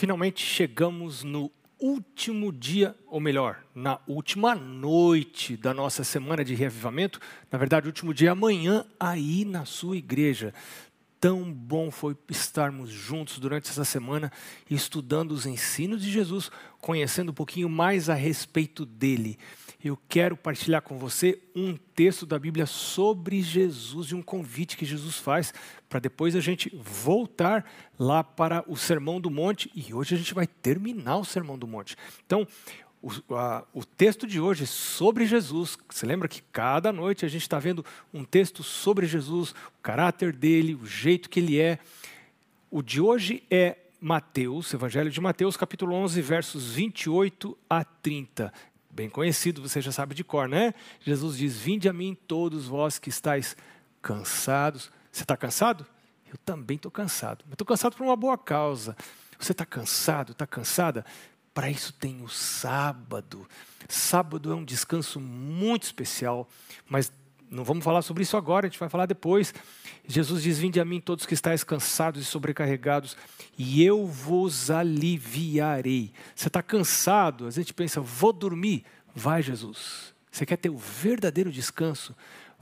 Finalmente chegamos no último dia, ou melhor, na última noite da nossa semana de reavivamento. Na verdade, o último dia é amanhã, aí na sua igreja. Tão bom foi estarmos juntos durante essa semana, estudando os ensinos de Jesus, conhecendo um pouquinho mais a respeito dele eu quero partilhar com você um texto da Bíblia sobre Jesus e um convite que Jesus faz para depois a gente voltar lá para o Sermão do Monte e hoje a gente vai terminar o Sermão do Monte. Então, o, a, o texto de hoje sobre Jesus. Você lembra que cada noite a gente está vendo um texto sobre Jesus, o caráter dele, o jeito que ele é. O de hoje é Mateus, Evangelho de Mateus, capítulo 11, versos 28 a 30 bem conhecido, você já sabe de cor, né? Jesus diz: Vinde a mim todos vós que estáis cansados. Você está cansado? Eu também estou cansado. Estou cansado por uma boa causa. Você está cansado? Está cansada? Para isso tem o sábado. Sábado é um descanso muito especial, mas não vamos falar sobre isso agora, a gente vai falar depois. Jesus diz: Vinde a mim todos que estáis cansados e sobrecarregados, e eu vos aliviarei. Você está cansado? A gente pensa, vou dormir. Vai, Jesus. Você quer ter o verdadeiro descanso?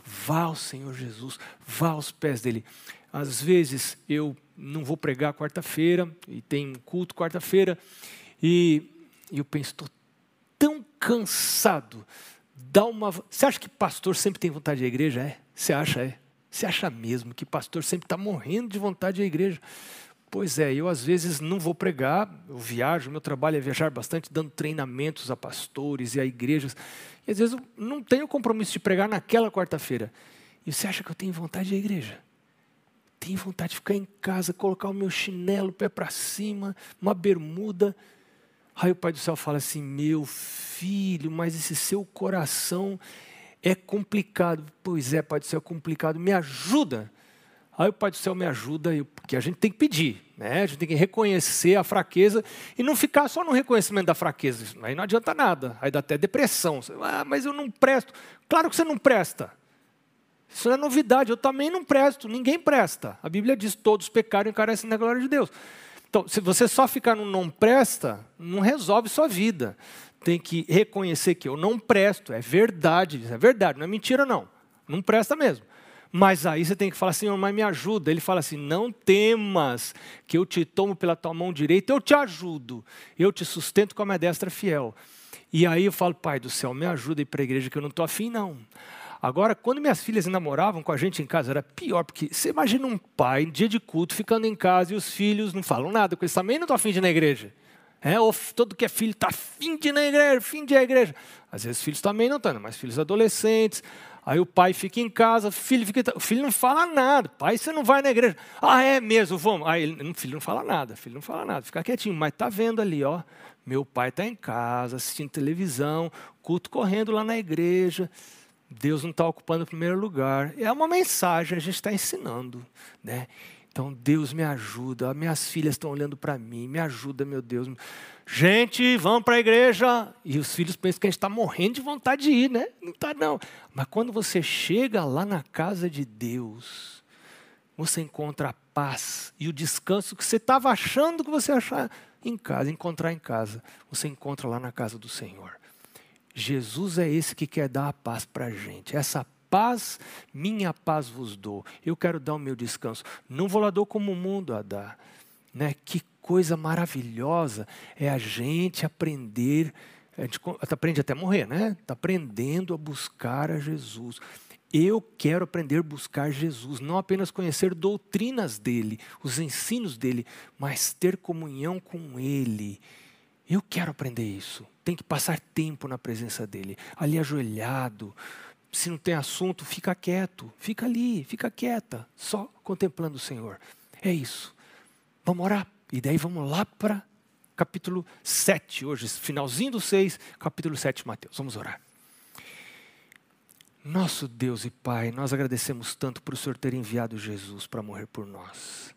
Vá ao Senhor Jesus, vá aos pés dele. Às vezes eu não vou pregar quarta-feira, e tem culto quarta-feira, e, eu penso, estou tão cansado dá uma. Você acha que pastor sempre tem vontade de igreja? É. Você acha, é? Você acha mesmo que pastor sempre está morrendo de vontade de igreja? Pois é, eu às vezes não vou pregar, eu viajo, meu trabalho é viajar bastante, dando treinamentos a pastores e a igrejas. E às vezes eu não tenho compromisso de pregar naquela quarta-feira. E você acha que eu tenho vontade de igreja? Tenho vontade de ficar em casa, colocar o meu chinelo, pé para cima, uma bermuda Aí o Pai do Céu fala assim: Meu filho, mas esse seu coração é complicado. Pois é, Pai do Céu, é complicado, me ajuda. Aí o Pai do Céu me ajuda, porque a gente tem que pedir, né? a gente tem que reconhecer a fraqueza e não ficar só no reconhecimento da fraqueza. Aí não adianta nada, aí dá até depressão. Ah, mas eu não presto. Claro que você não presta. Isso não é novidade, eu também não presto, ninguém presta. A Bíblia diz: todos pecaram e encarecem na glória de Deus. Então, se você só ficar no não presta, não resolve sua vida. Tem que reconhecer que eu não presto, é verdade, é verdade, não é mentira não. Não presta mesmo. Mas aí você tem que falar, Senhor, mas me ajuda. Ele fala assim: não temas que eu te tomo pela tua mão direita, eu te ajudo, eu te sustento com a minha destra fiel. E aí eu falo, Pai do céu, me ajuda a ir para a igreja que eu não estou afim, não. Agora, quando minhas filhas namoravam com a gente em casa, era pior, porque você imagina um pai, dia de culto, ficando em casa e os filhos não falam nada, porque eles também não estão afim de ir na igreja. É, ou todo que é filho está afim de ir na igreja, fim de ir à igreja. Às vezes os filhos também não estão, mas filhos adolescentes. Aí o pai fica em casa, o filho, fica, o filho não fala nada. Pai, você não vai na igreja. Ah, é mesmo, vamos. Aí o filho não fala nada, filho não fala nada, fica quietinho. Mas está vendo ali, ó. Meu pai está em casa, assistindo televisão, culto correndo lá na igreja. Deus não está ocupando o primeiro lugar. É uma mensagem, a gente está ensinando. Né? Então, Deus me ajuda. Minhas filhas estão olhando para mim. Me ajuda, meu Deus. Gente, vamos para a igreja. E os filhos pensam que a gente está morrendo de vontade de ir, né? Não está, não. Mas quando você chega lá na casa de Deus, você encontra a paz e o descanso que você estava achando que você achar em casa, encontrar em casa. Você encontra lá na casa do Senhor. Jesus é esse que quer dar a paz para a gente. Essa paz, minha paz vos dou. Eu quero dar o meu descanso. Não vou lá dou como o mundo a dar. Né? Que coisa maravilhosa é a gente aprender, a gente aprende até morrer, né? Está aprendendo a buscar a Jesus. Eu quero aprender a buscar Jesus, não apenas conhecer doutrinas dele, os ensinos dele, mas ter comunhão com ele. Eu quero aprender isso tem que passar tempo na presença dele, ali ajoelhado. Se não tem assunto, fica quieto, fica ali, fica quieta, só contemplando o Senhor. É isso. Vamos orar. E daí vamos lá para capítulo 7, hoje, finalzinho do 6, capítulo 7 de Mateus. Vamos orar. Nosso Deus e Pai, nós agradecemos tanto por o Senhor ter enviado Jesus para morrer por nós.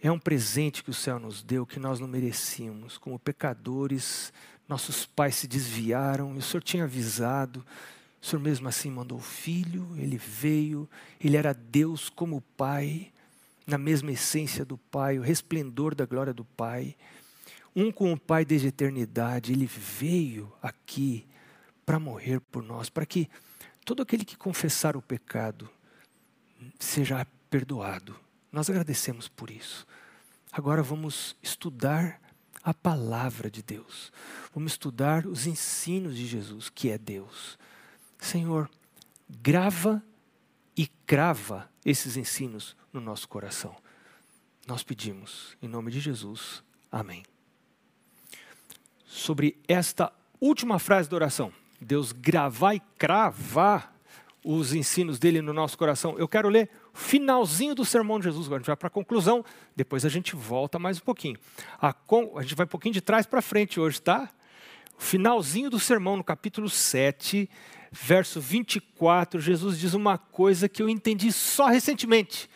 É um presente que o céu nos deu que nós não merecíamos. Como pecadores, nossos pais se desviaram e o Senhor tinha avisado. O Senhor mesmo assim mandou o filho, ele veio, ele era Deus como Pai. na mesma essência do Pai, o resplendor da glória do Pai. Um com o Pai desde a eternidade, ele veio aqui para morrer por nós, para que todo aquele que confessar o pecado seja perdoado. Nós agradecemos por isso. Agora vamos estudar a palavra de Deus. Vamos estudar os ensinos de Jesus, que é Deus. Senhor, grava e crava esses ensinos no nosso coração. Nós pedimos, em nome de Jesus. Amém. Sobre esta última frase da oração, Deus gravar e cravar os ensinos dele no nosso coração, eu quero ler finalzinho do sermão de Jesus. Agora a gente vai para a conclusão, depois a gente volta mais um pouquinho. A, a gente vai um pouquinho de trás para frente hoje, tá? Finalzinho do sermão, no capítulo 7, verso 24, Jesus diz uma coisa que eu entendi só recentemente.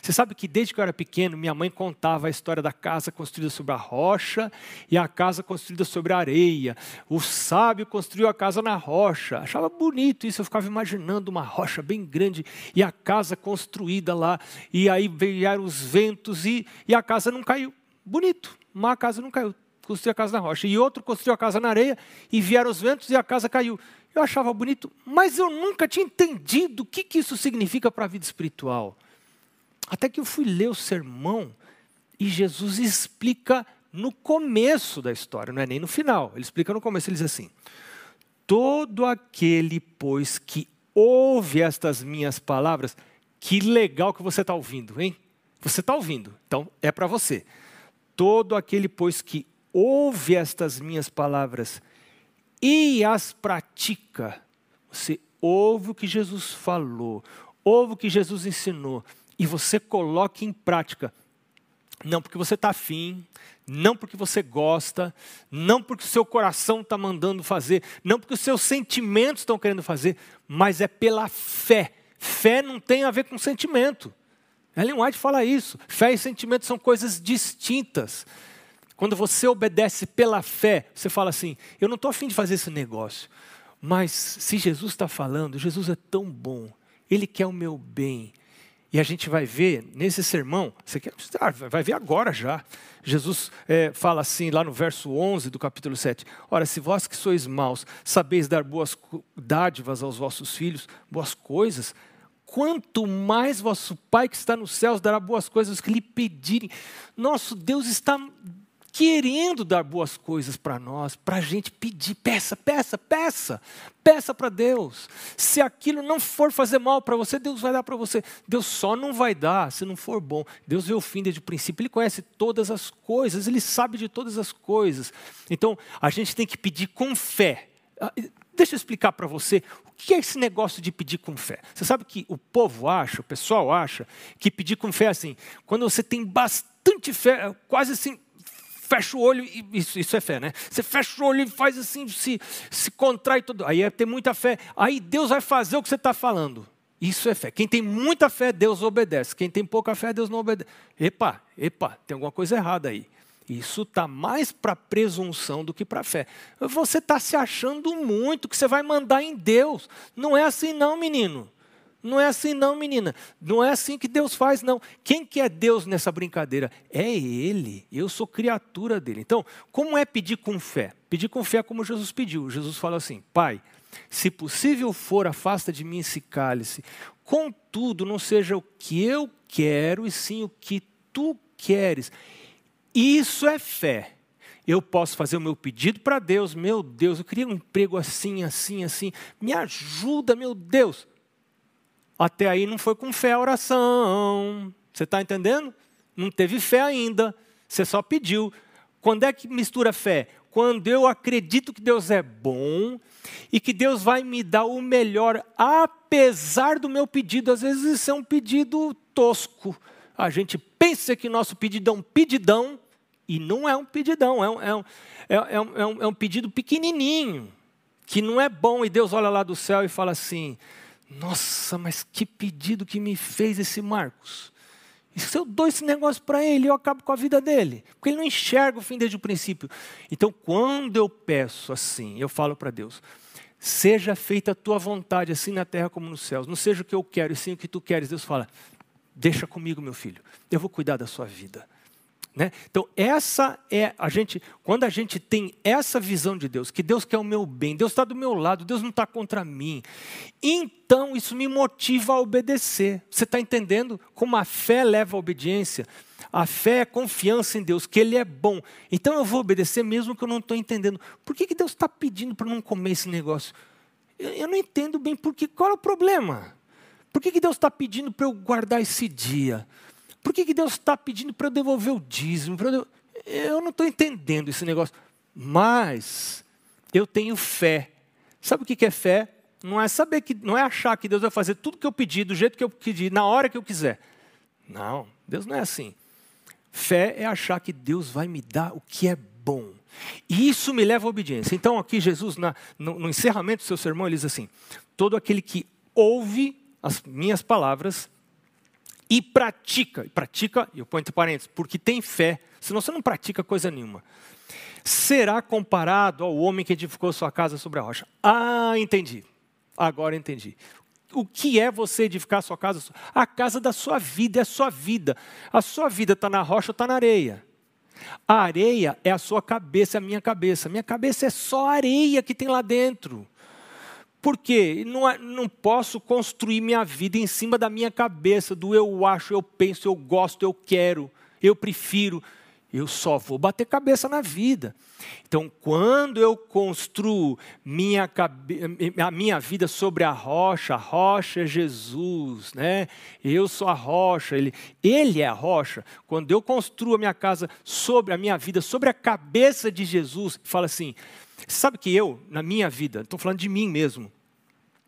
Você sabe que desde que eu era pequeno, minha mãe contava a história da casa construída sobre a rocha e a casa construída sobre a areia. O sábio construiu a casa na rocha. Achava bonito isso, eu ficava imaginando uma rocha bem grande e a casa construída lá. E aí vieram os ventos e, e a casa não caiu. Bonito, mas a casa não caiu. Construiu a casa na rocha. E outro construiu a casa na areia e vieram os ventos e a casa caiu. Eu achava bonito, mas eu nunca tinha entendido o que, que isso significa para a vida espiritual. Até que eu fui ler o sermão e Jesus explica no começo da história, não é nem no final. Ele explica no começo, ele diz assim: Todo aquele, pois, que ouve estas minhas palavras, que legal que você está ouvindo, hein? Você está ouvindo, então é para você. Todo aquele, pois, que ouve estas minhas palavras e as pratica, você ouve o que Jesus falou, ouve o que Jesus ensinou, e você coloque em prática. Não porque você está afim, não porque você gosta, não porque o seu coração está mandando fazer, não porque os seus sentimentos estão querendo fazer, mas é pela fé. Fé não tem a ver com sentimento. Ellen White fala isso. Fé e sentimento são coisas distintas. Quando você obedece pela fé, você fala assim: eu não estou afim de fazer esse negócio, mas se Jesus está falando, Jesus é tão bom, Ele quer o meu bem, e a gente vai ver nesse sermão, você quer, ah, vai ver agora já. Jesus é, fala assim, lá no verso 11 do capítulo 7: Ora, se vós que sois maus, sabeis dar boas dádivas aos vossos filhos, boas coisas, quanto mais vosso Pai que está nos céus dará boas coisas que lhe pedirem. Nosso Deus está querendo dar boas coisas para nós, para a gente pedir, peça, peça, peça, peça para Deus. Se aquilo não for fazer mal para você, Deus vai dar para você. Deus só não vai dar se não for bom. Deus vê o fim desde o princípio, Ele conhece todas as coisas, Ele sabe de todas as coisas. Então, a gente tem que pedir com fé. Ah, deixa eu explicar para você o que é esse negócio de pedir com fé. Você sabe que o povo acha, o pessoal acha, que pedir com fé é assim, quando você tem bastante fé, quase assim, fecha o olho, e isso, isso é fé, né? Você fecha o olho e faz assim, se, se contrai tudo. Aí é ter muita fé. Aí Deus vai fazer o que você está falando. Isso é fé. Quem tem muita fé, Deus obedece. Quem tem pouca fé, Deus não obedece. Epa, epa, tem alguma coisa errada aí. Isso está mais para presunção do que para fé. Você está se achando muito que você vai mandar em Deus. Não é assim, não, menino. Não é assim não, menina. Não é assim que Deus faz, não. Quem que é Deus nessa brincadeira? É Ele. Eu sou criatura dele. Então, como é pedir com fé? Pedir com fé é como Jesus pediu. Jesus fala assim: Pai, se possível for, afasta de mim esse cálice. Contudo, não seja o que eu quero, e sim o que tu queres. Isso é fé. Eu posso fazer o meu pedido para Deus. Meu Deus, eu queria um emprego assim, assim, assim. Me ajuda, meu Deus. Até aí não foi com fé a oração. Você está entendendo? Não teve fé ainda. Você só pediu. Quando é que mistura fé? Quando eu acredito que Deus é bom e que Deus vai me dar o melhor, apesar do meu pedido. Às vezes isso é um pedido tosco. A gente pensa que nosso pedido é um pedidão e não é um pedidão, é um, é um, é, é um, é um, é um pedido pequenininho, que não é bom. E Deus olha lá do céu e fala assim: nossa, mas que pedido que me fez esse Marcos. E se eu dou esse negócio para ele, eu acabo com a vida dele. Porque ele não enxerga o fim desde o princípio. Então, quando eu peço assim, eu falo para Deus: seja feita a tua vontade, assim na terra como nos céus. Não seja o que eu quero, e sim o que tu queres. Deus fala: Deixa comigo, meu filho. Eu vou cuidar da sua vida. Né? Então, essa é a gente, quando a gente tem essa visão de Deus, que Deus quer o meu bem, Deus está do meu lado, Deus não está contra mim, então isso me motiva a obedecer. Você está entendendo como a fé leva à obediência? A fé é confiança em Deus, que Ele é bom. Então eu vou obedecer mesmo que eu não estou entendendo. Por que, que Deus está pedindo para não comer esse negócio? Eu, eu, não entendo bem por que, qual é o problema? Por que, que Deus está pedindo para eu guardar esse dia? Por que, que Deus está pedindo para eu devolver o dízimo? Eu, eu não estou entendendo esse negócio. Mas eu tenho fé. Sabe o que, que é fé? Não é saber que, não é achar que Deus vai fazer tudo que eu pedi, do jeito que eu pedi, na hora que eu quiser. Não, Deus não é assim. Fé é achar que Deus vai me dar o que é bom. E isso me leva à obediência. Então, aqui, Jesus, na, no, no encerramento do seu sermão, ele diz assim: todo aquele que ouve as minhas palavras e pratica, e pratica, eu ponho entre parênteses, porque tem fé, senão você não pratica coisa nenhuma. Será comparado ao homem que edificou sua casa sobre a rocha. Ah, entendi. Agora entendi. O que é você edificar a sua casa? A casa da sua vida, é a sua vida. A sua vida está na rocha ou está na areia? A areia é a sua cabeça, é a minha cabeça. Minha cabeça é só areia que tem lá dentro. Por quê? Não, é, não posso construir minha vida em cima da minha cabeça, do eu acho, eu penso, eu gosto, eu quero, eu prefiro. Eu só vou bater cabeça na vida. Então, quando eu construo minha, a minha vida sobre a rocha, a rocha é Jesus, né? Eu sou a rocha, ele, ele é a rocha. Quando eu construo a minha casa sobre a minha vida, sobre a cabeça de Jesus, fala assim: Sabe que eu, na minha vida, estou falando de mim mesmo,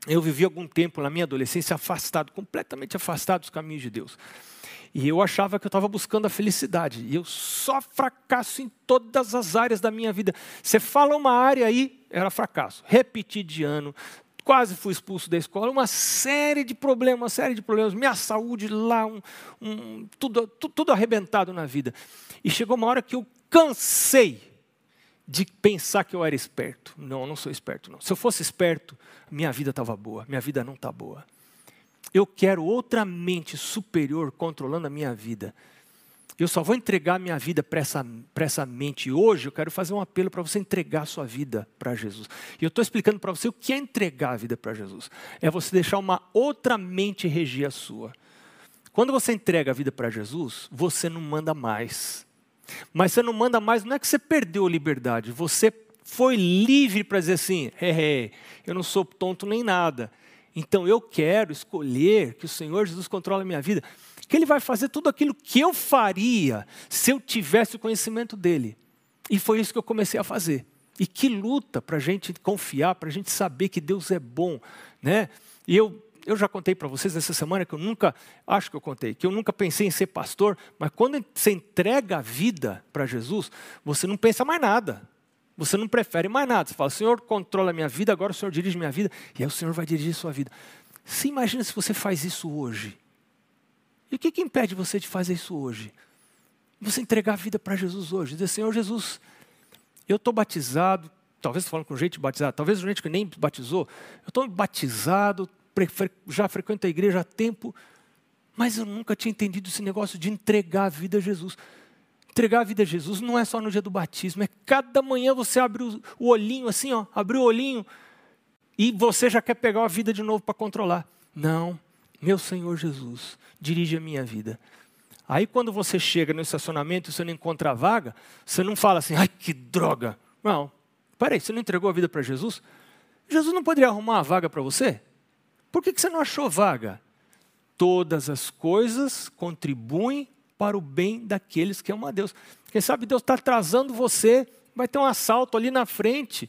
eu vivi algum tempo na minha adolescência afastado, completamente afastado dos caminhos de Deus. E eu achava que eu estava buscando a felicidade. E eu só fracasso em todas as áreas da minha vida. Você fala uma área aí, era fracasso. Repeti de ano, quase fui expulso da escola, uma série de problemas, uma série de problemas. Minha saúde lá, um, um, tudo, tudo, tudo arrebentado na vida. E chegou uma hora que eu cansei de pensar que eu era esperto. Não, eu não sou esperto, não. Se eu fosse esperto, minha vida estava boa. Minha vida não está boa. Eu quero outra mente superior controlando a minha vida. Eu só vou entregar minha vida para essa, essa mente. E hoje eu quero fazer um apelo para você entregar a sua vida para Jesus. E eu estou explicando para você o que é entregar a vida para Jesus. É você deixar uma outra mente regir a sua. Quando você entrega a vida para Jesus, você não manda mais. Mas você não manda mais, não é que você perdeu a liberdade, você foi livre para dizer assim: é, é, eu não sou tonto nem nada. Então eu quero escolher que o Senhor Jesus controle a minha vida, que Ele vai fazer tudo aquilo que eu faria se eu tivesse o conhecimento dEle. E foi isso que eu comecei a fazer. E que luta para a gente confiar, para a gente saber que Deus é bom. Né? E eu eu já contei para vocês essa semana que eu nunca, acho que eu contei, que eu nunca pensei em ser pastor, mas quando você entrega a vida para Jesus, você não pensa mais nada. Você não prefere mais nada. Você fala, Senhor, controla a minha vida, agora o Senhor dirige minha vida, e aí o Senhor vai dirigir a sua vida. Você imagina se você faz isso hoje? E o que, que impede você de fazer isso hoje? Você entregar a vida para Jesus hoje. Dizer, Senhor Jesus, eu estou batizado, talvez falando com gente batizada, talvez gente que nem batizou, eu estou batizado, já frequento a igreja há tempo, mas eu nunca tinha entendido esse negócio de entregar a vida a Jesus. Entregar a vida a Jesus não é só no dia do batismo, é cada manhã você abre o olhinho assim, ó, abre o olhinho e você já quer pegar a vida de novo para controlar. Não, meu Senhor Jesus, dirige a minha vida. Aí quando você chega no estacionamento e você não encontra a vaga, você não fala assim, ai que droga. Não, peraí, você não entregou a vida para Jesus? Jesus não poderia arrumar uma vaga para você? Por que você não achou vaga? Todas as coisas contribuem para o bem daqueles que amam a Deus. Quem sabe Deus está atrasando você, vai ter um assalto ali na frente.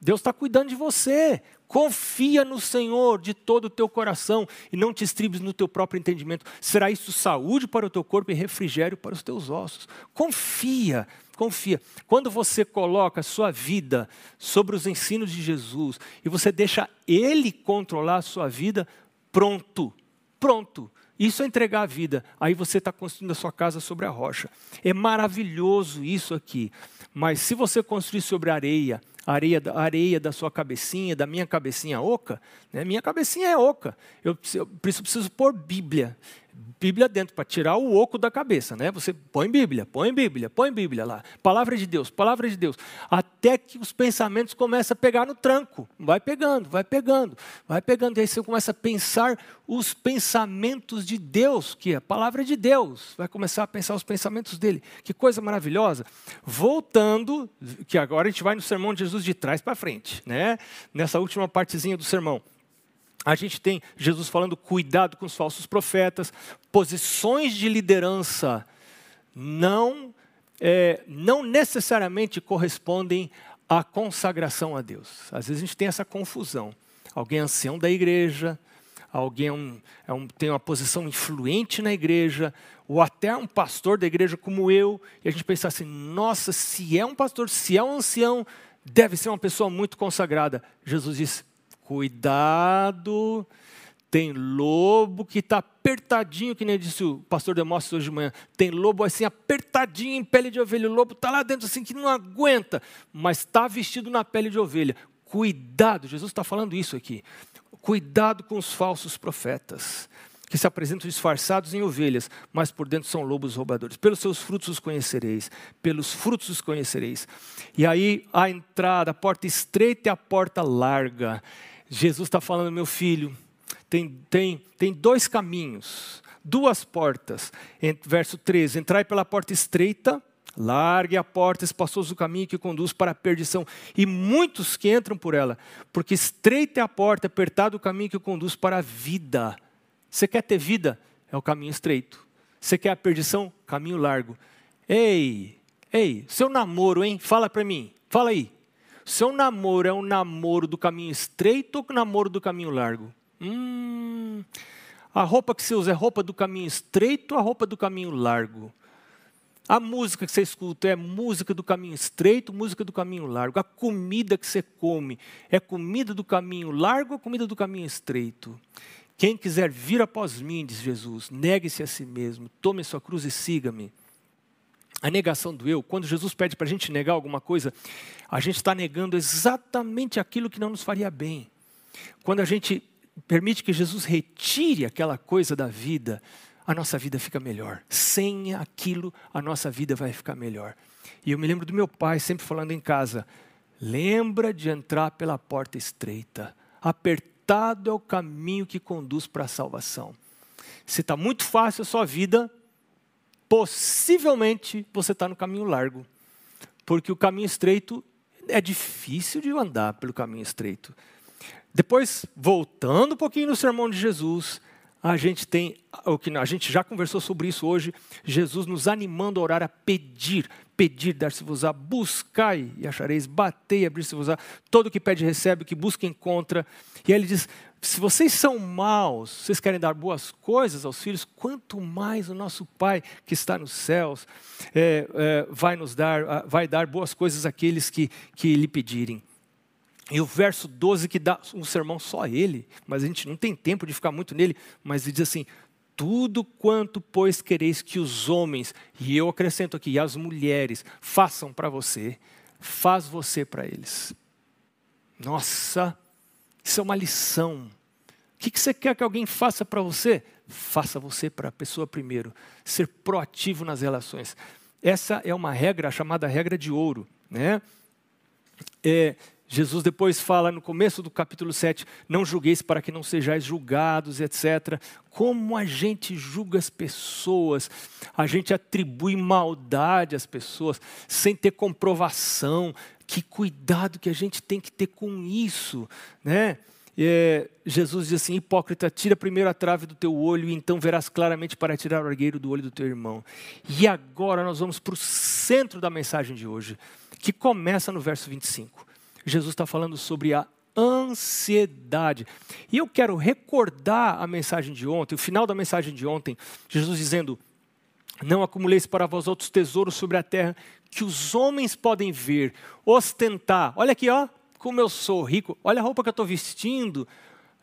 Deus está cuidando de você. Confia no Senhor de todo o teu coração e não te estribes no teu próprio entendimento. Será isso saúde para o teu corpo e refrigério para os teus ossos. Confia confia. Quando você coloca a sua vida sobre os ensinos de Jesus e você deixa Ele controlar a sua vida, pronto, pronto. Isso é entregar a vida. Aí você está construindo a sua casa sobre a rocha. É maravilhoso isso aqui. Mas se você construir sobre areia, areia, areia da sua cabecinha, da minha cabecinha oca, né? minha cabecinha é oca. Eu preciso, preciso pôr Bíblia. Bíblia dentro, para tirar o oco da cabeça, né? Você põe Bíblia, põe Bíblia, põe Bíblia lá. Palavra de Deus, palavra de Deus. Até que os pensamentos começam a pegar no tranco. Vai pegando, vai pegando, vai pegando. E aí você começa a pensar os pensamentos de Deus, que é a palavra de Deus. Vai começar a pensar os pensamentos dele. Que coisa maravilhosa. Voltando, que agora a gente vai no sermão de Jesus de trás para frente, né? Nessa última partezinha do sermão. A gente tem Jesus falando cuidado com os falsos profetas, posições de liderança não, é, não necessariamente correspondem à consagração a Deus. Às vezes a gente tem essa confusão. Alguém é ancião da igreja, alguém é um, é um, tem uma posição influente na igreja, ou até um pastor da igreja como eu, e a gente pensa assim: nossa, se é um pastor, se é um ancião, deve ser uma pessoa muito consagrada. Jesus diz: Cuidado, tem lobo que está apertadinho, que nem disse o pastor Demóstenes hoje de manhã. Tem lobo assim apertadinho em pele de ovelha. O lobo está lá dentro assim que não aguenta, mas está vestido na pele de ovelha. Cuidado, Jesus está falando isso aqui. Cuidado com os falsos profetas, que se apresentam disfarçados em ovelhas, mas por dentro são lobos roubadores. Pelos seus frutos os conhecereis, pelos frutos os conhecereis. E aí a entrada, a porta estreita e a porta larga. Jesus está falando, meu filho, tem, tem, tem dois caminhos, duas portas. Verso 13: Entrai pela porta estreita, largue a porta, espaçoso o caminho que conduz para a perdição, e muitos que entram por ela, porque estreita é a porta, apertado o caminho que conduz para a vida. Você quer ter vida? É o caminho estreito. Você quer a perdição? Caminho largo. Ei, ei, seu namoro, hein? Fala para mim, fala aí. Seu namoro é um namoro do caminho estreito ou namoro do caminho largo? Hum, a roupa que você usa é roupa do caminho estreito ou a roupa do caminho largo? A música que você escuta é música do caminho estreito, música do caminho largo. A comida que você come é comida do caminho largo ou comida do caminho estreito? Quem quiser vir após mim, diz Jesus, negue-se a si mesmo, tome sua cruz e siga-me a negação do eu, quando Jesus pede para a gente negar alguma coisa, a gente está negando exatamente aquilo que não nos faria bem. Quando a gente permite que Jesus retire aquela coisa da vida, a nossa vida fica melhor. Sem aquilo, a nossa vida vai ficar melhor. E eu me lembro do meu pai sempre falando em casa: lembra de entrar pela porta estreita, apertado é o caminho que conduz para a salvação. Se está muito fácil a sua vida, possivelmente você está no caminho largo. Porque o caminho estreito é difícil de andar pelo caminho estreito. Depois, voltando um pouquinho no sermão de Jesus, a gente tem o que a gente já conversou sobre isso hoje, Jesus nos animando a orar a pedir, pedir, dar-se-vos-á, buscai e achareis, batei, abrir-se-vos-á, todo que pede recebe, o que busca encontra. E aí ele diz: se vocês são maus, vocês querem dar boas coisas aos filhos, quanto mais o nosso Pai que está nos céus é, é, vai nos dar, vai dar boas coisas àqueles que, que lhe pedirem. E o verso 12 que dá um sermão só a ele, mas a gente não tem tempo de ficar muito nele, mas ele diz assim: tudo quanto, pois, quereis que os homens, e eu acrescento aqui, as mulheres, façam para você, faz você para eles. Nossa, isso é uma lição. O que você quer que alguém faça para você? Faça você para a pessoa primeiro. Ser proativo nas relações. Essa é uma regra chamada regra de ouro. Né? É, Jesus depois fala no começo do capítulo 7, não julgueis para que não sejais julgados, etc. Como a gente julga as pessoas, a gente atribui maldade às pessoas sem ter comprovação. Que cuidado que a gente tem que ter com isso, né? É, Jesus diz assim: hipócrita, tira primeiro a trave do teu olho e então verás claramente para tirar o argueiro do olho do teu irmão. E agora nós vamos para o centro da mensagem de hoje, que começa no verso 25. Jesus está falando sobre a ansiedade. E eu quero recordar a mensagem de ontem, o final da mensagem de ontem, Jesus dizendo: Não acumuleis para vós outros tesouros sobre a terra, que os homens podem ver, ostentar. Olha aqui, ó, como eu sou rico, olha a roupa que eu estou vestindo.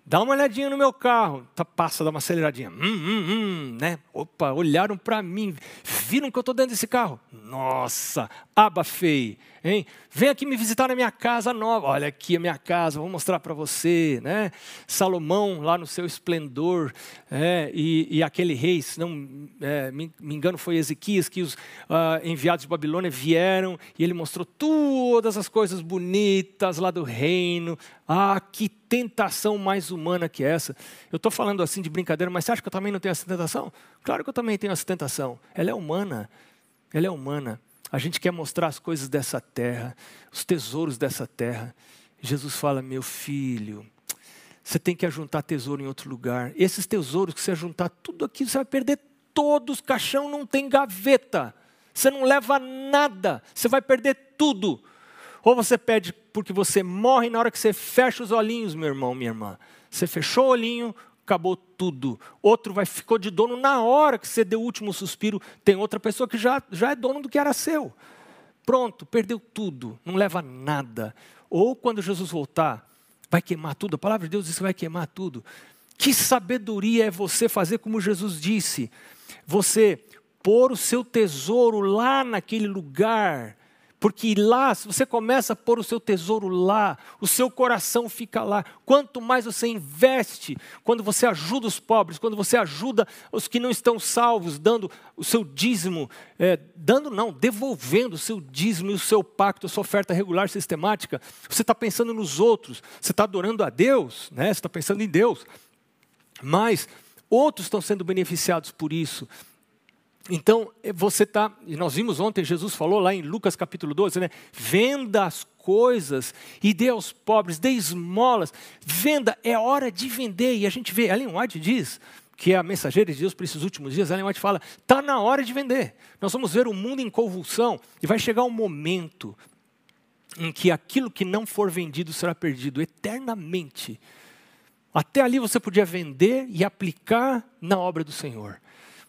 Dá uma olhadinha no meu carro. Tá, passa, dá uma aceleradinha. Hum, hum, hum, né? Opa, olharam para mim. Viram que eu estou dentro desse carro? Nossa, abafei. Hein? Vem aqui me visitar na minha casa nova. Olha aqui a minha casa, vou mostrar para você. Né? Salomão lá no seu esplendor. É, e, e, aquele rei, se não é, me, me, engano, foi Ezequias, que os uh, enviados de Babilônia vieram e ele mostrou todas as coisas bonitas lá do reino. Ah, que tentação mais humana que essa. Eu estou falando assim de brincadeira, mas você acha que eu também não tenho essa tentação? Claro que eu também tenho essa tentação. Ela é humana. Ela é humana. A gente quer mostrar as coisas dessa terra, os tesouros dessa terra. Jesus fala: meu filho, você tem que ajuntar tesouro em outro lugar. Esses tesouros que você ajuntar tudo aqui, você vai perder todos. Caixão não tem gaveta. Você não leva nada. Você vai perder tudo. Ou você perde porque você morre na hora que você fecha os olhinhos, meu irmão, minha irmã. Você fechou o olhinho, acabou tudo. Outro vai ficou de dono na hora que você deu o último suspiro. Tem outra pessoa que já, já é dono do que era seu. Pronto, perdeu tudo, não leva nada. Ou quando Jesus voltar, vai queimar tudo. A palavra de Deus diz que vai queimar tudo. Que sabedoria é você fazer como Jesus disse? Você pôr o seu tesouro lá naquele lugar porque lá, se você começa a pôr o seu tesouro lá, o seu coração fica lá. Quanto mais você investe, quando você ajuda os pobres, quando você ajuda os que não estão salvos, dando o seu dízimo, é, dando não, devolvendo o seu dízimo e o seu pacto, a sua oferta regular sistemática, você está pensando nos outros, você está adorando a Deus, né? você está pensando em Deus. Mas outros estão sendo beneficiados por isso. Então, eh, você está, e nós vimos ontem, Jesus falou lá em Lucas capítulo 12, né? Venda as coisas e dê aos pobres, dê esmolas. Venda, é hora de vender. E a gente vê, Ellen White diz, que é a mensageira de Deus para esses últimos dias, Ellen White fala, está na hora de vender. Nós vamos ver o mundo em convulsão e vai chegar um momento em que aquilo que não for vendido será perdido eternamente. Até ali você podia vender e aplicar na obra do Senhor.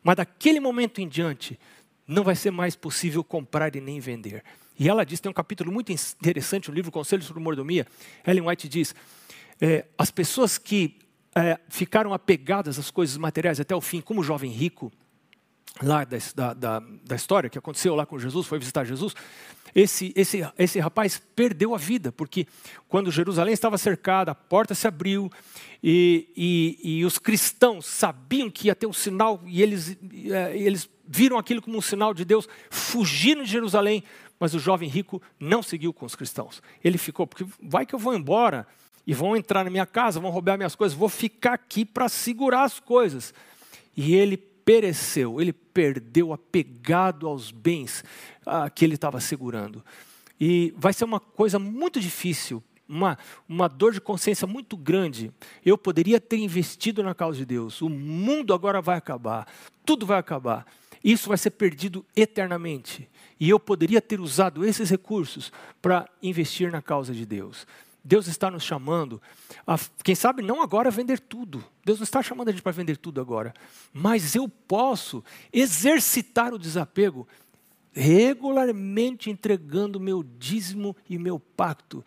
Mas daquele momento em diante, não vai ser mais possível comprar e nem vender. E ela diz, tem um capítulo muito interessante no livro Conselho sobre Mordomia. Ellen White diz: é, as pessoas que é, ficaram apegadas às coisas materiais até o fim, como o jovem rico, lá da, da, da, história que aconteceu lá com Jesus, foi visitar Jesus, esse, esse, esse rapaz perdeu a vida, porque quando Jerusalém estava cercada, a porta se abriu e, e, e os cristãos sabiam que ia ter um sinal e eles, é, eles viram aquilo como um sinal de Deus, fugiram de Jerusalém, mas o jovem rico não seguiu com os cristãos. Ele ficou, porque vai que eu vou embora e vão entrar na minha casa, vão roubar minhas coisas, vou ficar aqui para segurar as coisas. E ele pereceu, ele perdeu apegado aos bens ah, que ele estava segurando. E vai ser uma coisa muito difícil, uma, uma dor de consciência muito grande. Eu poderia ter investido na causa de Deus, o mundo agora vai acabar, tudo vai acabar. Isso vai ser perdido eternamente. E eu poderia ter usado esses recursos para investir na causa de Deus. Deus está nos chamando a, quem sabe, não agora vender tudo. Deus não está chamando a gente para vender tudo agora. Mas eu posso exercitar o desapego regularmente entregando meu dízimo e meu pacto.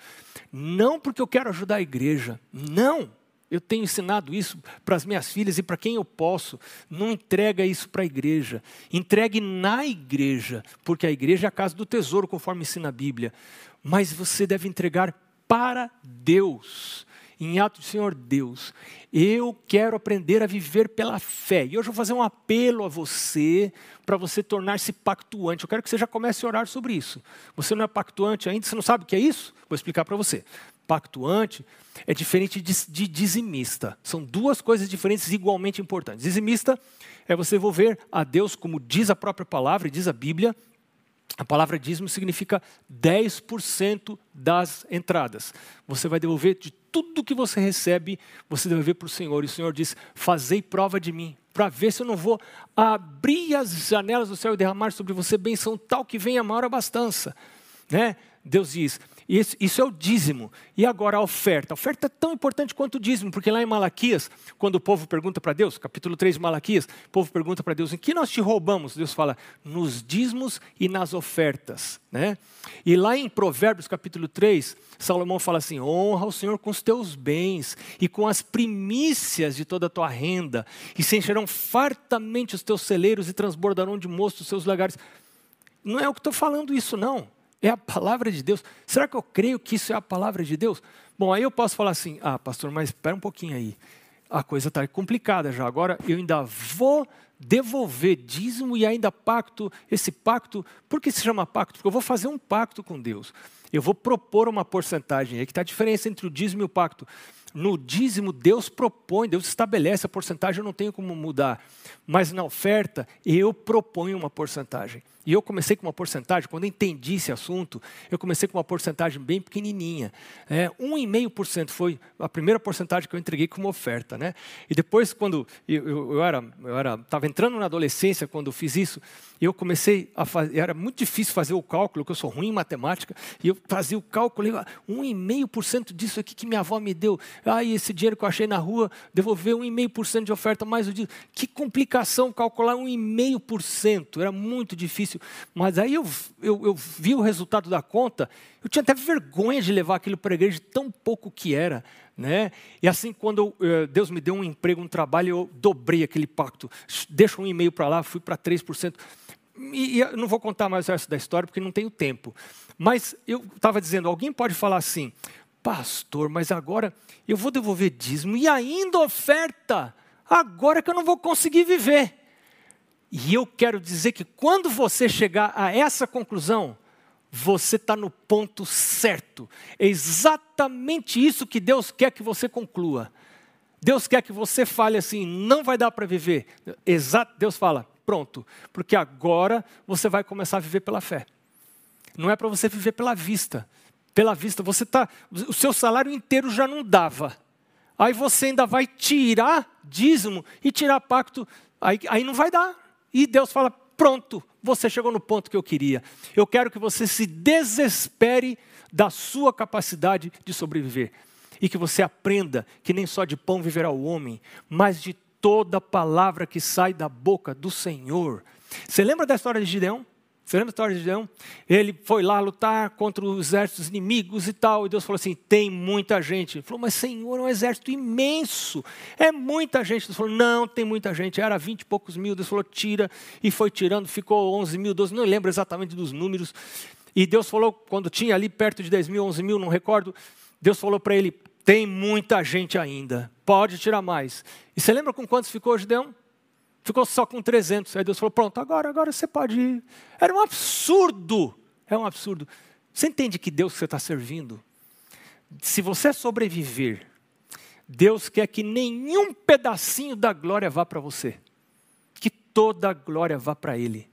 Não porque eu quero ajudar a igreja. Não. Eu tenho ensinado isso para as minhas filhas e para quem eu posso. Não entrega isso para a igreja. Entregue na igreja, porque a igreja é a casa do tesouro, conforme ensina a Bíblia. Mas você deve entregar para Deus. Em ato de Senhor Deus, eu quero aprender a viver pela fé. E hoje eu vou fazer um apelo a você, para você tornar-se pactuante. Eu quero que você já comece a orar sobre isso. Você não é pactuante ainda, você não sabe o que é isso? Vou explicar para você. Pactuante é diferente de, de dizimista. São duas coisas diferentes igualmente importantes. Dizimista é você envolver a Deus, como diz a própria palavra e diz a Bíblia, a palavra dízimo significa 10% das entradas. Você vai devolver de tudo que você recebe, você devolver para o Senhor. E o Senhor diz: Fazei prova de mim, para ver se eu não vou abrir as janelas do céu e derramar sobre você benção tal que venha a maior abastança. Né? Deus diz: Isso, isso é o dízimo. E agora a oferta. A oferta é tão importante quanto o dízimo, porque lá em Malaquias, quando o povo pergunta para Deus, capítulo 3 de Malaquias, o povo pergunta para Deus, em que nós te roubamos? Deus fala, nos dízimos e nas ofertas. Né? E lá em Provérbios, capítulo 3, Salomão fala assim: honra o Senhor com os teus bens e com as primícias de toda a tua renda, e se encherão fartamente os teus celeiros e transbordarão de mosto os seus lagares. Não é o que estou falando isso, não. É a palavra de Deus. Será que eu creio que isso é a palavra de Deus? Bom, aí eu posso falar assim: ah, pastor, mas espera um pouquinho aí. A coisa está complicada já. Agora eu ainda vou devolver dízimo e ainda pacto. Esse pacto, por que se chama pacto? Porque eu vou fazer um pacto com Deus. Eu vou propor uma porcentagem. Aí que está a diferença entre o dízimo e o pacto. No dízimo, Deus propõe, Deus estabelece a porcentagem, eu não tenho como mudar. Mas na oferta, eu proponho uma porcentagem. E eu comecei com uma porcentagem, quando eu entendi esse assunto, eu comecei com uma porcentagem bem pequenininha. É, 1,5% foi a primeira porcentagem que eu entreguei como oferta. Né? E depois, quando eu, eu, eu era, eu estava entrando na adolescência, quando eu fiz isso, eu comecei a fazer, era muito difícil fazer o cálculo, que eu sou ruim em matemática, e eu fazia o cálculo, 1,5% disso aqui que minha avó me deu. Ah, e esse dinheiro que eu achei na rua, devolver 1,5% de oferta mais o dízimo. Que complicação calcular 1,5%, era muito difícil. Mas aí eu, eu, eu vi o resultado da conta, eu tinha até vergonha de levar aquilo para a igreja, tão pouco que era. Né? E assim, quando eu, eh, Deus me deu um emprego, um trabalho, eu dobrei aquele pacto. Deixa um e-mail para lá, fui para 3%. E, e não vou contar mais o resto da história, porque não tenho tempo. Mas eu estava dizendo, alguém pode falar assim, pastor, mas agora eu vou devolver dízimo e ainda oferta, agora que eu não vou conseguir viver. E eu quero dizer que quando você chegar a essa conclusão, você está no ponto certo. É exatamente isso que Deus quer que você conclua. Deus quer que você fale assim: não vai dar para viver. Exato, Deus fala: pronto, porque agora você vai começar a viver pela fé. Não é para você viver pela vista. Pela vista, você tá, o seu salário inteiro já não dava. Aí você ainda vai tirar dízimo e tirar pacto, aí, aí não vai dar. E Deus fala: pronto, você chegou no ponto que eu queria. Eu quero que você se desespere da sua capacidade de sobreviver. E que você aprenda que nem só de pão viverá o homem, mas de toda palavra que sai da boca do Senhor. Você lembra da história de Gideão? A história de Gideão? Ele foi lá lutar contra os exércitos inimigos e tal, e Deus falou assim: tem muita gente. Ele falou, mas Senhor, é um exército imenso, é muita gente. Deus falou, não, tem muita gente, era vinte e poucos mil. Deus falou, tira, e foi tirando, ficou onze mil, doze, não lembro exatamente dos números. E Deus falou, quando tinha ali perto de dez mil, onze mil, não recordo, Deus falou para ele: tem muita gente ainda, pode tirar mais. E você lembra com quantos ficou Gideão? Ficou só com 300. Aí Deus falou: Pronto, agora, agora você pode ir. Era um absurdo. É um absurdo. Você entende que Deus que você está servindo? Se você sobreviver, Deus quer que nenhum pedacinho da glória vá para você. Que toda a glória vá para Ele.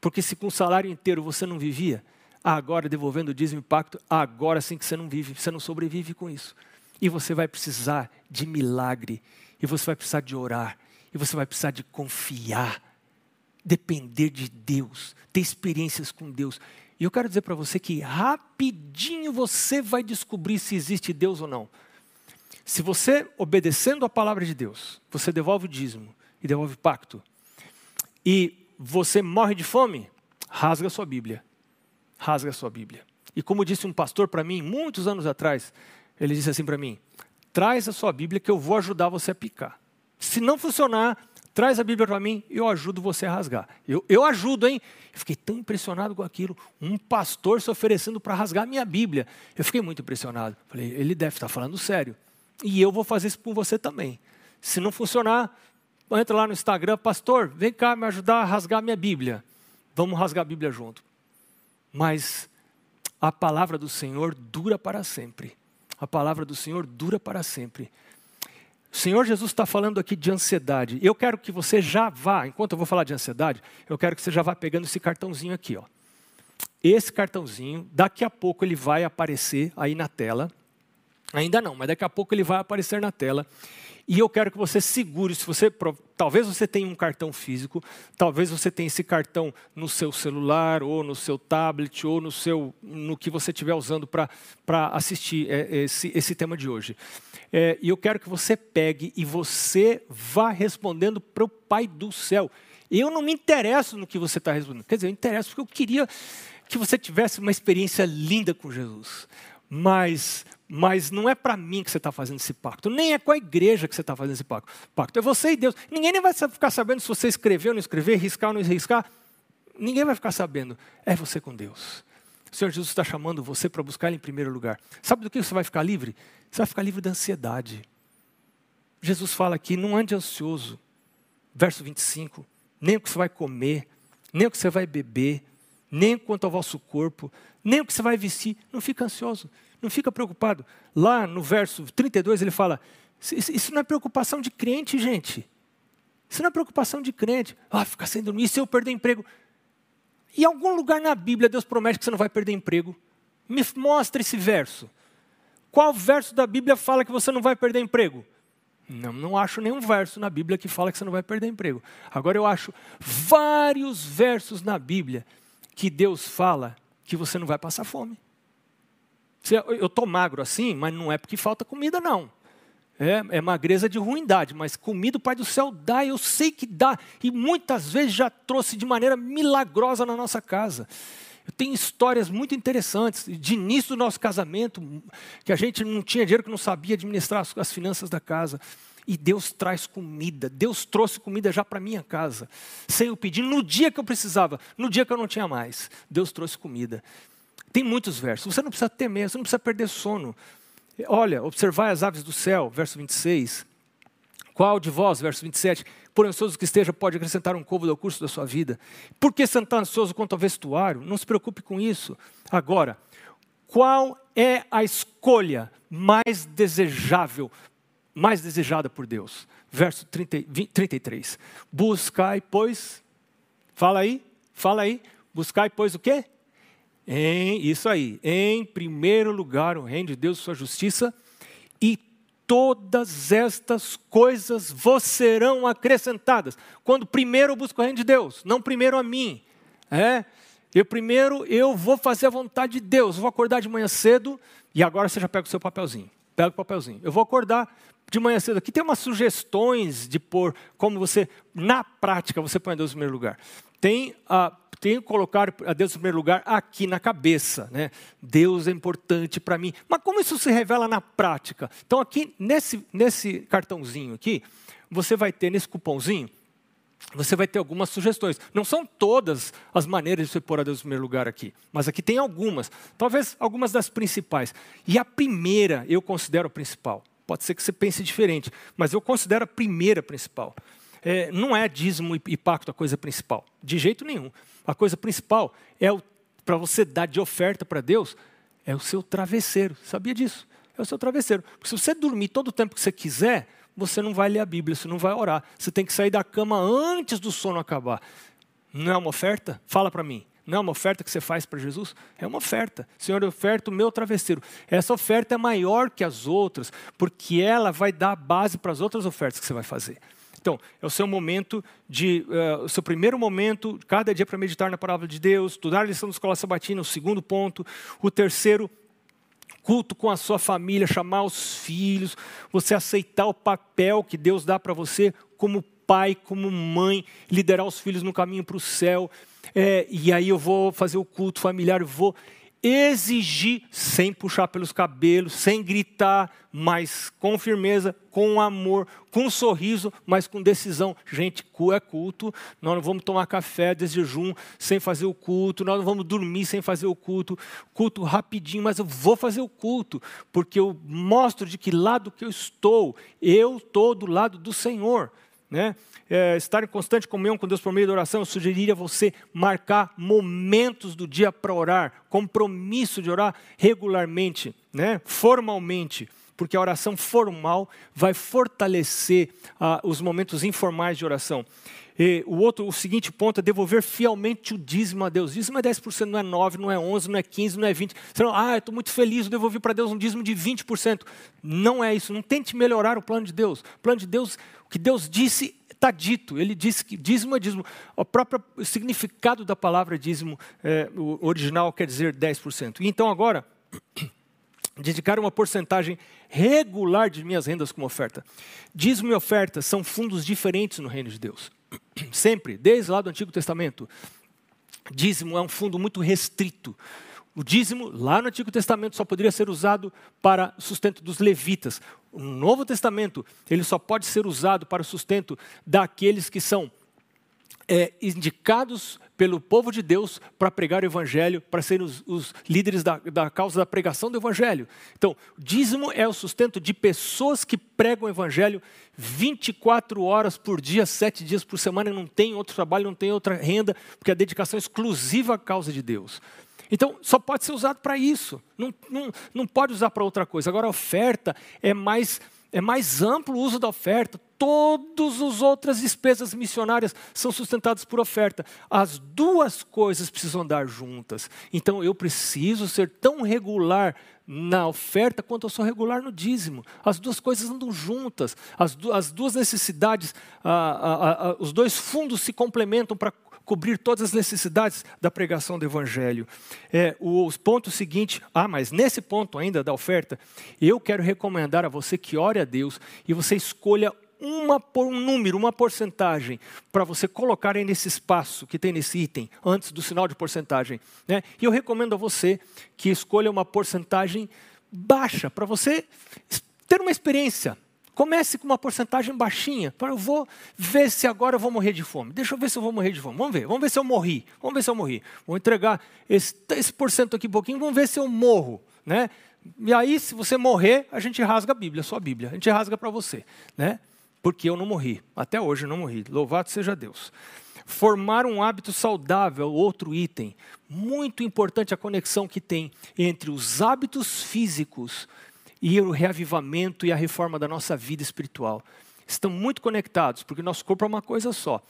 Porque se com o salário inteiro você não vivia, agora devolvendo o dízimo impacto, agora sim que você não vive, você não sobrevive com isso. E você vai precisar de milagre, e você vai precisar de orar, e você vai precisar de confiar, depender de Deus, ter experiências com Deus. E eu quero dizer para você que rapidinho você vai descobrir se existe Deus ou não. Se você, obedecendo a palavra de Deus, você devolve o dízimo e devolve pacto, e você morre de fome, rasga sua Bíblia. Rasga sua Bíblia. E como disse um pastor para mim, muitos anos atrás, ele disse assim para mim: traz a sua Bíblia que eu vou ajudar você a picar. Se não funcionar, traz a Bíblia para mim e eu ajudo você a rasgar. Eu, eu ajudo, hein? Eu fiquei tão impressionado com aquilo. Um pastor se oferecendo para rasgar a minha Bíblia. Eu fiquei muito impressionado. Falei, ele deve estar falando sério. E eu vou fazer isso com você também. Se não funcionar, entra lá no Instagram, pastor, vem cá me ajudar a rasgar a minha Bíblia. Vamos rasgar a Bíblia junto. Mas a palavra do Senhor dura para sempre. A palavra do Senhor dura para sempre. O Senhor Jesus está falando aqui de ansiedade. Eu quero que você já vá, enquanto eu vou falar de ansiedade, eu quero que você já vá pegando esse cartãozinho aqui. Ó. Esse cartãozinho, daqui a pouco ele vai aparecer aí na tela. Ainda não, mas daqui a pouco ele vai aparecer na tela. E eu quero que você segure, se você talvez você tenha um cartão físico, talvez você tenha esse cartão no seu celular ou no seu tablet ou no seu no que você estiver usando para assistir é, esse, esse tema de hoje. É, e eu quero que você pegue e você vá respondendo para o Pai do céu. Eu não me interesso no que você está respondendo. Quer dizer, eu interesso porque eu queria que você tivesse uma experiência linda com Jesus. Mas mas não é para mim que você está fazendo esse pacto, nem é com a igreja que você está fazendo esse pacto. Pacto é você e Deus. Ninguém nem vai ficar sabendo se você escreveu ou não escreveu, riscar ou não riscar. Ninguém vai ficar sabendo. É você com Deus. O Senhor Jesus está chamando você para buscar Ele em primeiro lugar. Sabe do que você vai ficar livre? Você vai ficar livre da ansiedade. Jesus fala aqui: não ande ansioso. Verso 25: nem o que você vai comer, nem o que você vai beber, nem quanto ao vosso corpo, nem o que você vai vestir. Não fica ansioso. Não fica preocupado. Lá no verso 32 ele fala: Isso não é preocupação de crente, gente. Isso não é preocupação de crente. Ah, ficar sem dormir. Se eu perder emprego? Em algum lugar na Bíblia Deus promete que você não vai perder emprego. Me mostra esse verso. Qual verso da Bíblia fala que você não vai perder emprego? Não, não acho nenhum verso na Bíblia que fala que você não vai perder emprego. Agora eu acho vários versos na Bíblia que Deus fala que você não vai passar fome. Eu estou magro assim, mas não é porque falta comida, não. É, é, magreza de ruindade, mas comida o Pai do céu dá, eu sei que dá, e muitas vezes já trouxe de maneira milagrosa na nossa casa. Eu tenho histórias muito interessantes, de início do nosso casamento, que a gente não tinha dinheiro, que não sabia administrar as, as finanças da casa. E Deus traz comida, Deus trouxe comida já para minha casa, sem eu pedir, no dia que eu precisava, no dia que eu não tinha mais. Deus trouxe comida. Tem muitos versos. Você não precisa temer, você não precisa perder sono. Olha, observai as aves do céu, verso 26. Qual de vós, verso 27, por ansioso que esteja, pode acrescentar um côvado ao curso da sua vida? Por que sentar ansioso quanto ao vestuário? Não se preocupe com isso. Agora, qual é a escolha mais desejável, mais desejada por Deus? Verso 30, 20, 33. Buscai, pois, fala aí, fala aí, buscai, pois o quê? Em, isso aí, em primeiro lugar o reino de Deus sua justiça, e todas estas coisas vos serão acrescentadas. Quando primeiro eu busco o reino de Deus, não primeiro a mim. É, eu primeiro eu vou fazer a vontade de Deus, vou acordar de manhã cedo, e agora você já pega o seu papelzinho. Pega o papelzinho. Eu vou acordar de manhã cedo. Aqui tem umas sugestões de pôr como você, na prática, você põe Deus em primeiro lugar. Tem a tenho que colocar a Deus em primeiro lugar aqui na cabeça. Né? Deus é importante para mim. Mas como isso se revela na prática? Então, aqui nesse, nesse cartãozinho aqui, você vai ter nesse cupomzinho, você vai ter algumas sugestões. Não são todas as maneiras de você pôr a Deus em primeiro lugar aqui, mas aqui tem algumas. Talvez algumas das principais. E a primeira eu considero a principal. Pode ser que você pense diferente, mas eu considero a primeira principal. É, não é dízimo e pacto a coisa principal, de jeito nenhum. A coisa principal é para você dar de oferta para Deus é o seu travesseiro. Sabia disso? É o seu travesseiro. Porque se você dormir todo o tempo que você quiser, você não vai ler a Bíblia, você não vai orar. Você tem que sair da cama antes do sono acabar. Não é uma oferta? Fala para mim. Não é uma oferta que você faz para Jesus? É uma oferta. Senhor, eu oferto o meu travesseiro. Essa oferta é maior que as outras, porque ela vai dar base para as outras ofertas que você vai fazer. Então, é o seu momento de, uh, o seu primeiro momento, cada dia para meditar na palavra de Deus, estudar a lição da escola sabatina, o segundo ponto. O terceiro, culto com a sua família, chamar os filhos, você aceitar o papel que Deus dá para você como pai, como mãe, liderar os filhos no caminho para o céu. É, e aí eu vou fazer o culto familiar, vou exigir, sem puxar pelos cabelos, sem gritar, mas com firmeza, com amor, com sorriso, mas com decisão. Gente, é culto, nós não vamos tomar café de jejum sem fazer o culto, nós não vamos dormir sem fazer o culto, culto rapidinho, mas eu vou fazer o culto, porque eu mostro de que lado que eu estou, eu estou do lado do Senhor. Né? É, estar em constante comunhão com Deus por meio da oração, eu sugeriria você marcar momentos do dia para orar, compromisso de orar regularmente, né? formalmente. porque a oração formal vai fortalecer ah, os momentos informais de oração. E o outro, o seguinte ponto é devolver fielmente o dízimo a Deus. Dízimo é 10%, não é 9%, não é 11%, não é 15%, não é 20%. Você ah, estou muito feliz, eu devolvi para Deus um dízimo de 20%. Não é isso, não tente melhorar o plano de Deus. O plano de Deus, o que Deus disse está dito. Ele disse que dízimo é dízimo. O próprio significado da palavra dízimo, é, original quer dizer 10%. E então agora, dedicar uma porcentagem regular de minhas rendas como oferta. Dízimo e oferta são fundos diferentes no reino de Deus. Sempre, desde lá do Antigo Testamento. Dízimo é um fundo muito restrito. O dízimo, lá no Antigo Testamento, só poderia ser usado para sustento dos levitas. No Novo Testamento, ele só pode ser usado para o sustento daqueles que são é, indicados pelo povo de Deus para pregar o Evangelho, para serem os, os líderes da, da, causa da pregação do Evangelho. Então, dízimo é o sustento de pessoas que pregam o Evangelho 24 horas por dia, 7 dias por semana, não tem outro trabalho, não tem outra renda, porque a dedicação é exclusiva à causa de Deus. Então, só pode ser usado para isso, não, não, não pode usar para outra coisa. Agora, a oferta é mais é mais amplo o uso da oferta. Todas as outras despesas missionárias são sustentadas por oferta. As duas coisas precisam andar juntas. Então eu preciso ser tão regular na oferta quanto eu sou regular no dízimo. As duas coisas andam juntas. As, du as duas necessidades, os dois fundos se complementam para cobrir todas as necessidades da pregação do Evangelho. É, o ponto seguinte, ah, mas nesse ponto ainda da oferta, eu quero recomendar a você que ore a Deus e você escolha uma por um número, uma porcentagem, para você colocar aí nesse espaço que tem nesse item, antes do sinal de porcentagem. Né? E eu recomendo a você que escolha uma porcentagem baixa, para você ter uma experiência Comece com uma porcentagem baixinha. Eu vou ver se agora eu vou morrer de fome. Deixa eu ver se eu vou morrer de fome. Vamos ver. Vamos ver se eu morri. Vamos ver se eu morri. Vou entregar esse, esse porcento aqui um pouquinho. Vamos ver se eu morro. Né? E aí, se você morrer, a gente rasga a Bíblia, a sua Bíblia. A gente rasga para você. Né? Porque eu não morri. Até hoje eu não morri. Louvado seja Deus. Formar um hábito saudável, outro item. Muito importante a conexão que tem entre os hábitos físicos e o reavivamento e a reforma da nossa vida espiritual. Estão muito conectados, porque nosso corpo é uma coisa só.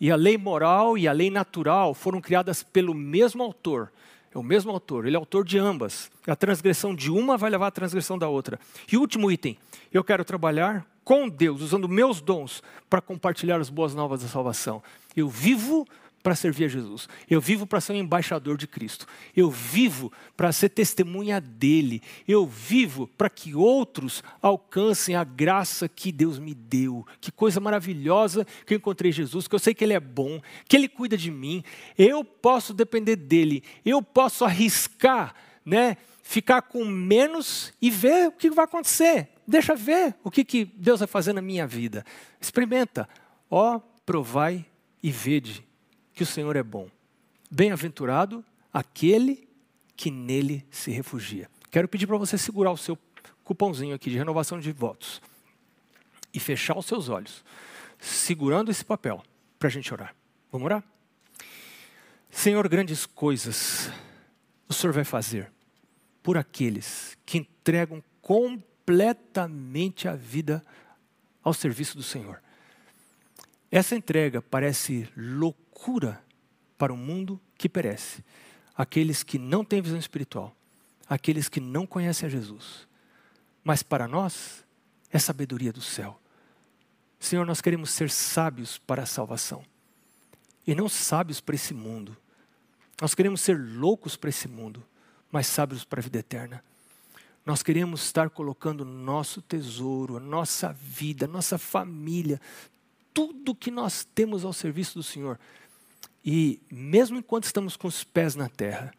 E a lei moral e a lei natural foram criadas pelo mesmo autor. É o mesmo autor, ele é autor de ambas. A transgressão de uma vai levar à transgressão da outra. E último item, eu quero trabalhar com Deus, usando meus dons para compartilhar as boas novas da salvação. Eu vivo para servir a Jesus. Eu vivo para ser um embaixador de Cristo. Eu vivo para ser testemunha dele. Eu vivo para que outros alcancem a graça que Deus me deu. Que coisa maravilhosa que eu encontrei Jesus, que eu sei que ele é bom, que ele cuida de mim. Eu posso depender dele. Eu posso arriscar, né? Ficar com menos e ver o que vai acontecer. Deixa ver o que, que Deus vai fazer na minha vida. Experimenta. Ó, oh, provai e vede que o Senhor é bom. Bem-aventurado aquele que nele se refugia. Quero pedir para você segurar o seu cupomzinho aqui de renovação de votos e fechar os seus olhos, segurando esse papel para a gente orar. Vamos orar? Senhor, grandes coisas o Senhor vai fazer por aqueles que entregam completamente a vida ao serviço do Senhor. Essa entrega parece loucura cura para o mundo que perece, aqueles que não têm visão espiritual, aqueles que não conhecem a Jesus. Mas para nós é sabedoria do céu. Senhor, nós queremos ser sábios para a salvação e não sábios para esse mundo. Nós queremos ser loucos para esse mundo, mas sábios para a vida eterna. Nós queremos estar colocando nosso tesouro, nossa vida, nossa família, tudo que nós temos ao serviço do Senhor, e mesmo enquanto estamos com os pés na terra,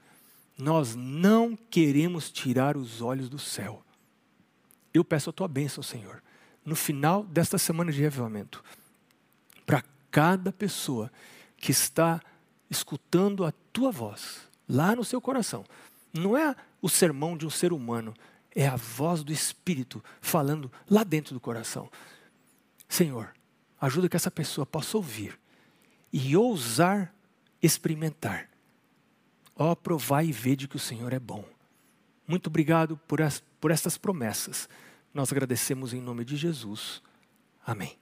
nós não queremos tirar os olhos do céu. Eu peço a tua bênção, Senhor, no final desta semana de revivamento, para cada pessoa que está escutando a tua voz, lá no seu coração. Não é o sermão de um ser humano, é a voz do Espírito falando lá dentro do coração. Senhor, ajuda que essa pessoa possa ouvir e ousar experimentar. Ó, oh, e vede que o Senhor é bom. Muito obrigado por, as, por estas promessas. Nós agradecemos em nome de Jesus. Amém.